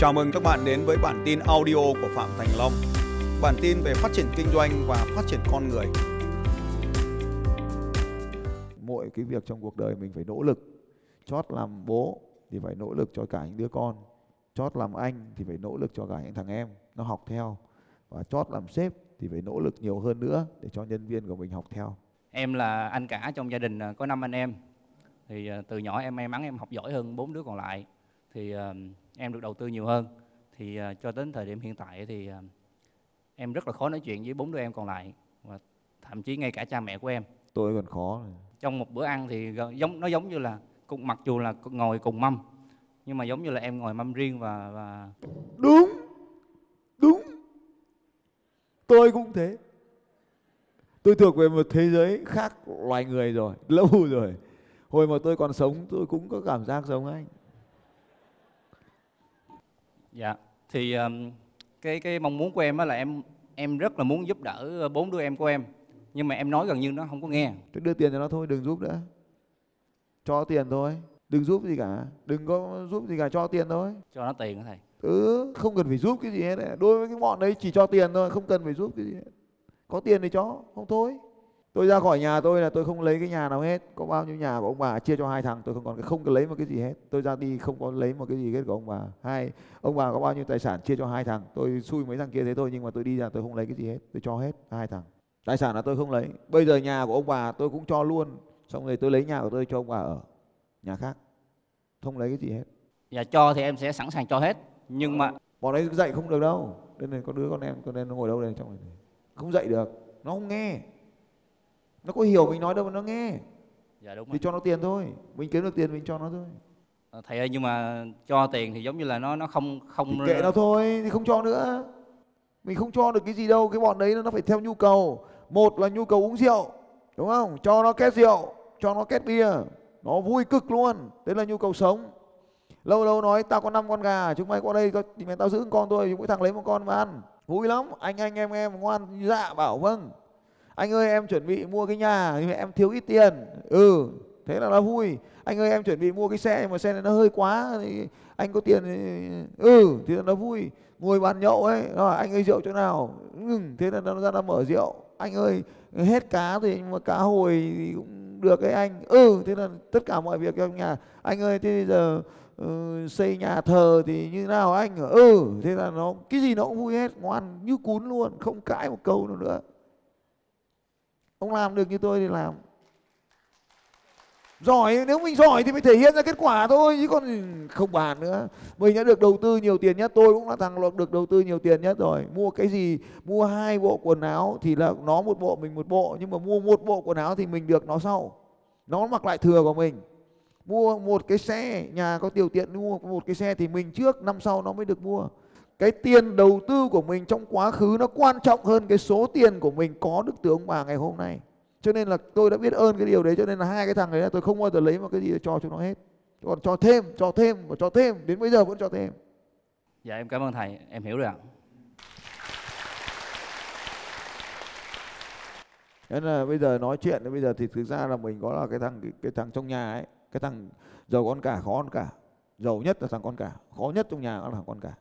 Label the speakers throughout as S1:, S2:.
S1: Chào mừng các bạn đến với bản tin audio của Phạm Thành Long. Bản tin về phát triển kinh doanh và phát triển con người.
S2: mỗi cái việc trong cuộc đời mình phải nỗ lực chót làm bố thì phải nỗ lực cho cả những đứa con chót làm anh thì phải nỗ lực cho cả những thằng em nó học theo và chót làm sếp thì phải nỗ lực nhiều hơn nữa để cho nhân viên của mình học theo
S3: Em là anh cả trong gia đình à, có 5 anh em. Thì à, từ nhỏ em may mắn em học giỏi hơn bốn đứa còn lại. Thì à, em được đầu tư nhiều hơn. Thì à, cho đến thời điểm hiện tại thì à, em rất là khó nói chuyện với bốn đứa em còn lại và thậm chí ngay cả cha mẹ của em.
S2: tôi còn khó
S3: Trong một bữa ăn thì giống nó giống như là cùng mặc dù là ngồi cùng mâm nhưng mà giống như là em ngồi mâm riêng và và
S2: đúng đúng. Tôi cũng thế. Tôi thuộc về một thế giới khác loài người rồi lâu rồi. Hồi mà tôi còn sống tôi cũng có cảm giác giống anh
S3: dạ thì um, cái cái mong muốn của em á là em em rất là muốn giúp đỡ bốn đứa em của em nhưng mà em nói gần như nó không có nghe
S2: Tôi đưa tiền cho nó thôi, đừng giúp nữa. Cho tiền thôi, đừng giúp gì cả, đừng có giúp gì cả, cho tiền thôi.
S3: cho nó tiền đó thầy
S2: Ừ, không cần phải giúp cái gì hết. Đối với cái bọn đấy chỉ cho tiền thôi, không cần phải giúp cái gì hết. Có tiền thì cho, không thôi. Tôi ra khỏi nhà tôi là tôi không lấy cái nhà nào hết. Có bao nhiêu nhà của ông bà chia cho hai thằng, tôi không còn không có lấy một cái gì hết. Tôi ra đi không có lấy một cái gì hết của ông bà. Hai, ông bà có bao nhiêu tài sản chia cho hai thằng. Tôi xui mấy thằng kia thế thôi nhưng mà tôi đi ra tôi không lấy cái gì hết. Tôi cho hết hai thằng. Tài sản là tôi không lấy. Bây giờ nhà của ông bà tôi cũng cho luôn. Xong rồi tôi lấy nhà của tôi cho ông bà ở. Nhà khác. Không lấy cái gì hết.
S3: và cho thì em sẽ sẵn sàng cho hết nhưng mà
S2: bọn ấy dạy không được đâu đây này có đứa con em con em nó ngồi đâu đây trong này không dạy được nó không nghe nó có hiểu mình nói đâu mà nó nghe.
S3: Dạ đúng
S2: thì
S3: rồi.
S2: cho nó tiền thôi. Mình kiếm được tiền mình cho nó thôi.
S3: Ờ, thầy ơi nhưng mà cho tiền thì giống như là nó nó không
S2: thì
S3: không
S2: kệ nó thôi thì không cho nữa. Mình không cho được cái gì đâu cái bọn đấy nó phải theo nhu cầu. Một là nhu cầu uống rượu đúng không? Cho nó két rượu cho nó két bia. Nó vui cực luôn đấy là nhu cầu sống. Lâu lâu nói tao có năm con gà chúng mày qua đây thì mày tao giữ con thôi mỗi thằng lấy một con mà ăn. Vui lắm. Anh anh em em ngoan dạ bảo vâng anh ơi em chuẩn bị mua cái nhà nhưng mà em thiếu ít tiền. Ừ thế là nó vui. Anh ơi em chuẩn bị mua cái xe nhưng mà xe này nó hơi quá thì anh có tiền thì... ừ thế là nó vui. Ngồi bàn nhậu ấy nó anh ơi rượu chỗ nào? Ừ, thế là nó ra nó mở rượu. Anh ơi hết cá thì nhưng mà cá hồi thì cũng được ấy anh. Ừ thế là tất cả mọi việc trong nhà. Anh ơi thế bây giờ ừ, xây nhà thờ thì như nào anh? Ừ thế là nó cái gì nó cũng vui hết ngoan như cún luôn không cãi một câu nào nữa ông làm được như tôi thì làm. Giỏi, nếu mình giỏi thì mình thể hiện ra kết quả thôi, chứ còn không bàn nữa. Mình đã được đầu tư nhiều tiền nhất, tôi cũng là thằng được đầu tư nhiều tiền nhất rồi. Mua cái gì? Mua hai bộ quần áo thì là nó một bộ, mình một bộ. Nhưng mà mua một bộ quần áo thì mình được nó sau. Nó mặc lại thừa của mình. Mua một cái xe, nhà có điều kiện mua một cái xe thì mình trước, năm sau nó mới được mua cái tiền đầu tư của mình trong quá khứ nó quan trọng hơn cái số tiền của mình có được từ ông bà ngày hôm nay. Cho nên là tôi đã biết ơn cái điều đấy cho nên là hai cái thằng đấy là tôi không bao giờ lấy một cái gì để cho chúng nó hết. Còn cho thêm cho thêm và cho thêm đến bây giờ vẫn cho thêm.
S3: Dạ em cảm ơn thầy. Em hiểu rồi ạ.
S2: Nên là bây giờ nói chuyện thì bây giờ thì thực ra là mình có là cái thằng cái, cái thằng trong nhà ấy, cái thằng giàu con cả khó con cả. Giàu nhất là thằng con cả, khó nhất trong nhà là thằng con cả.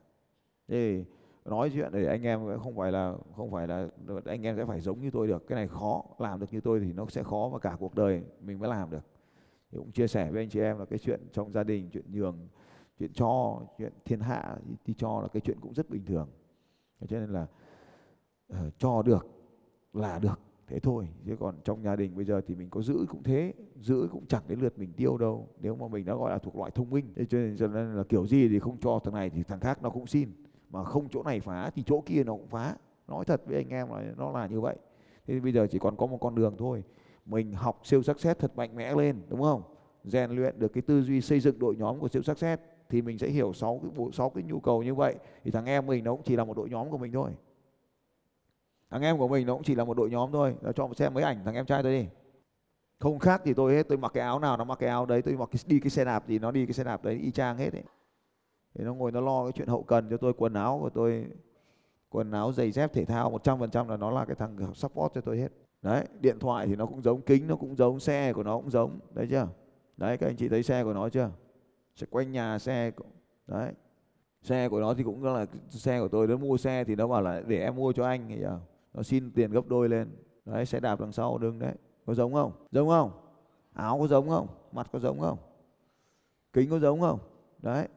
S2: Thì nói chuyện để anh em không phải là không phải là anh em sẽ phải giống như tôi được. Cái này khó, làm được như tôi thì nó sẽ khó và cả cuộc đời mình mới làm được. Thì cũng chia sẻ với anh chị em là cái chuyện trong gia đình, chuyện nhường, chuyện cho, chuyện thiên hạ đi cho là cái chuyện cũng rất bình thường. Cho nên là uh, cho được là được thế thôi chứ còn trong gia đình bây giờ thì mình có giữ cũng thế giữ cũng chẳng đến lượt mình tiêu đâu nếu mà mình đã gọi là thuộc loại thông minh thế cho nên là kiểu gì thì không cho thằng này thì thằng khác nó cũng xin mà không chỗ này phá thì chỗ kia nó cũng phá. Nói thật với anh em là nó là như vậy. Thế bây giờ chỉ còn có một con đường thôi. Mình học siêu sắc xét thật mạnh mẽ lên đúng không? Rèn luyện được cái tư duy xây dựng đội nhóm của siêu sắc xét thì mình sẽ hiểu sáu cái bộ sáu cái nhu cầu như vậy. Thì thằng em mình nó cũng chỉ là một đội nhóm của mình thôi. Thằng em của mình nó cũng chỉ là một đội nhóm thôi. Nó cho xem mấy ảnh thằng em trai tôi đi. Không khác thì tôi hết tôi mặc cái áo nào nó mặc cái áo đấy tôi mặc cái, đi cái xe đạp thì nó đi cái xe đạp đấy y chang hết ấy thì nó ngồi nó lo cái chuyện hậu cần, cho tôi quần áo của tôi, quần áo giày dép thể thao 100% là nó là cái thằng support cho tôi hết. Đấy, điện thoại thì nó cũng giống, kính nó cũng giống, xe của nó cũng giống. Đấy chưa? Đấy, các anh chị thấy xe của nó chưa? Sẽ quanh nhà xe đấy. Xe của nó thì cũng là xe của tôi, nó mua xe thì nó bảo là để em mua cho anh thì giờ nó xin tiền gấp đôi lên. Đấy, xe đạp đằng sau đừng đấy. Có giống không? Giống không? Áo có giống không? Mặt có giống không? Kính có giống không? Đấy.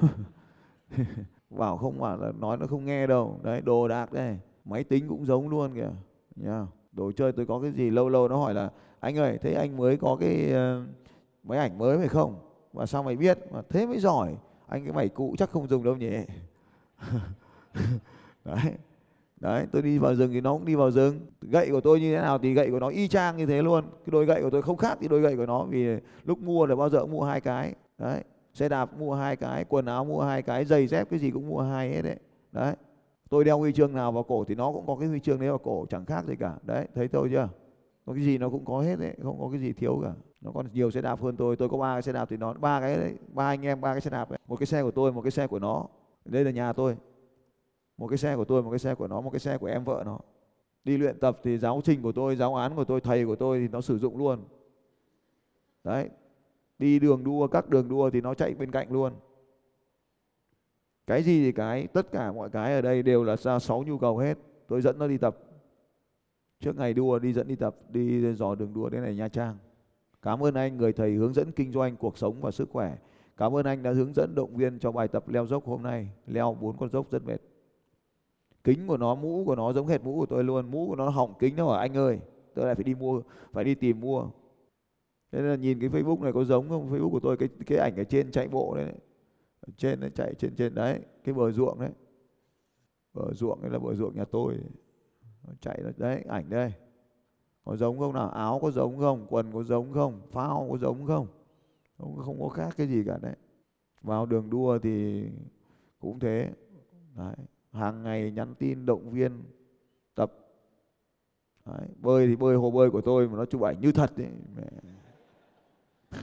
S2: bảo không bảo là nói nó không nghe đâu. Đấy, đồ đạc đây, máy tính cũng giống luôn kìa. Nhá, đồ chơi tôi có cái gì lâu lâu nó hỏi là, anh ơi, thế anh mới có cái ờ, máy ảnh mới phải không? Và sao mày biết? Mà thế mới giỏi. Anh cái mày cũ chắc không dùng đâu nhỉ? Đấy đấy, tôi đi vào rừng thì nó cũng đi vào rừng. Gậy của tôi như thế nào thì gậy của nó y chang như thế luôn. Cái đôi gậy của tôi không khác thì đôi gậy của nó vì lúc mua là bao giờ cũng mua hai cái. Đấy xe đạp mua hai cái, quần áo mua hai cái, giày dép cái gì cũng mua hai hết đấy. Đấy. Tôi đeo huy chương nào vào cổ thì nó cũng có cái huy chương đấy vào cổ, chẳng khác gì cả. Đấy, thấy tôi chưa? Có cái gì nó cũng có hết đấy, không có cái gì thiếu cả. Nó còn nhiều xe đạp hơn tôi. Tôi có ba cái xe đạp thì nó, ba cái đấy, ba anh em, ba cái xe đạp đấy. Một cái xe của tôi, một cái xe của nó. Đây là nhà tôi. Một cái xe của tôi, một cái xe của nó, một cái xe của em vợ nó. Đi luyện tập thì giáo trình của tôi, giáo án của tôi, thầy của tôi thì nó sử dụng luôn. Đấy đi đường đua, các đường đua thì nó chạy bên cạnh luôn. Cái gì thì cái, tất cả mọi cái ở đây đều là ra sáu nhu cầu hết. Tôi dẫn nó đi tập. Trước ngày đua, đi dẫn đi tập, đi dò đường đua đến này nha trang. Cảm ơn anh, người thầy hướng dẫn kinh doanh cuộc sống và sức khỏe. Cảm ơn anh đã hướng dẫn động viên cho bài tập leo dốc hôm nay. Leo bốn con dốc rất mệt. Kính của nó, mũ của nó giống hệt mũ của tôi luôn. Mũ của nó hỏng kính đâu à anh ơi, tôi lại phải đi mua, phải đi tìm mua thế là nhìn cái facebook này có giống không? Facebook của tôi, cái cái ảnh ở trên chạy bộ đấy, ở trên nó chạy trên trên đấy, cái bờ ruộng đấy. Bờ ruộng đấy là bờ ruộng nhà tôi. Nó chạy đấy, ảnh đây. Có giống không nào? Áo có giống không? Quần có giống không? Phao có giống không? Không không có khác cái gì cả đấy. Vào đường đua thì cũng thế. Đấy, hàng ngày nhắn tin, động viên, tập. Đấy. bơi thì bơi, hồ bơi của tôi mà nó chụp ảnh như thật đấy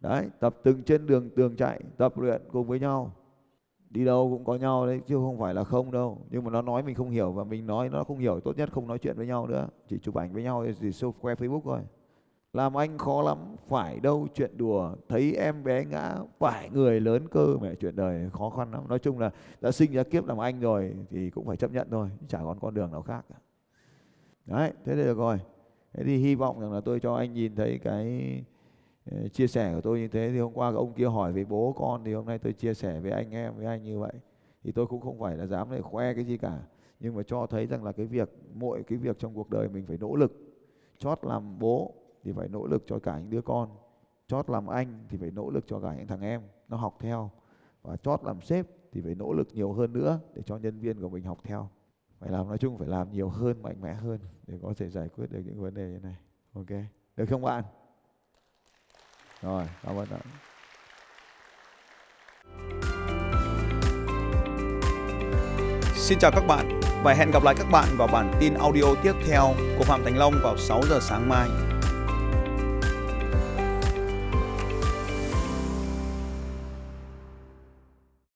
S2: đấy, tập từng trên đường, tường chạy, tập luyện cùng với nhau. Đi đâu cũng có nhau đấy, chứ không phải là không đâu. Nhưng mà nó nói mình không hiểu và mình nói nó không hiểu, tốt nhất không nói chuyện với nhau nữa. Chỉ chụp ảnh với nhau thì show khoe facebook thôi. Làm anh khó lắm, phải đâu chuyện đùa. Thấy em bé ngã, phải người lớn cơ. Mẹ, chuyện đời, khó khăn lắm. Nói chung là đã sinh ra kiếp làm anh rồi, thì cũng phải chấp nhận thôi, chả còn con đường nào khác. Đấy, thế được rồi thế thì hy vọng rằng là tôi cho anh nhìn thấy cái ờ, chia sẻ của tôi như thế. Thì hôm qua ông kia hỏi về bố con, thì hôm nay tôi chia sẻ với anh, em, với anh như vậy. Thì tôi cũng không phải là dám để khoe cái gì cả. Nhưng mà cho thấy rằng là cái việc, mỗi cái việc trong cuộc đời mình phải nỗ lực. Chót làm bố thì phải nỗ lực cho cả những đứa con. Chót làm anh thì phải nỗ lực cho cả những thằng em. Nó học theo. Và chót làm sếp thì phải nỗ lực nhiều hơn nữa để cho nhân viên của mình học theo phải làm, nói chung phải làm nhiều hơn, mạnh mẽ hơn để có thể giải quyết được những vấn đề như này. Ok? Được không bạn? Rồi, cảm ơn bạn
S1: Xin chào các bạn và hẹn gặp lại các bạn vào bản tin audio tiếp theo của Phạm Thành Long vào 6 giờ sáng mai.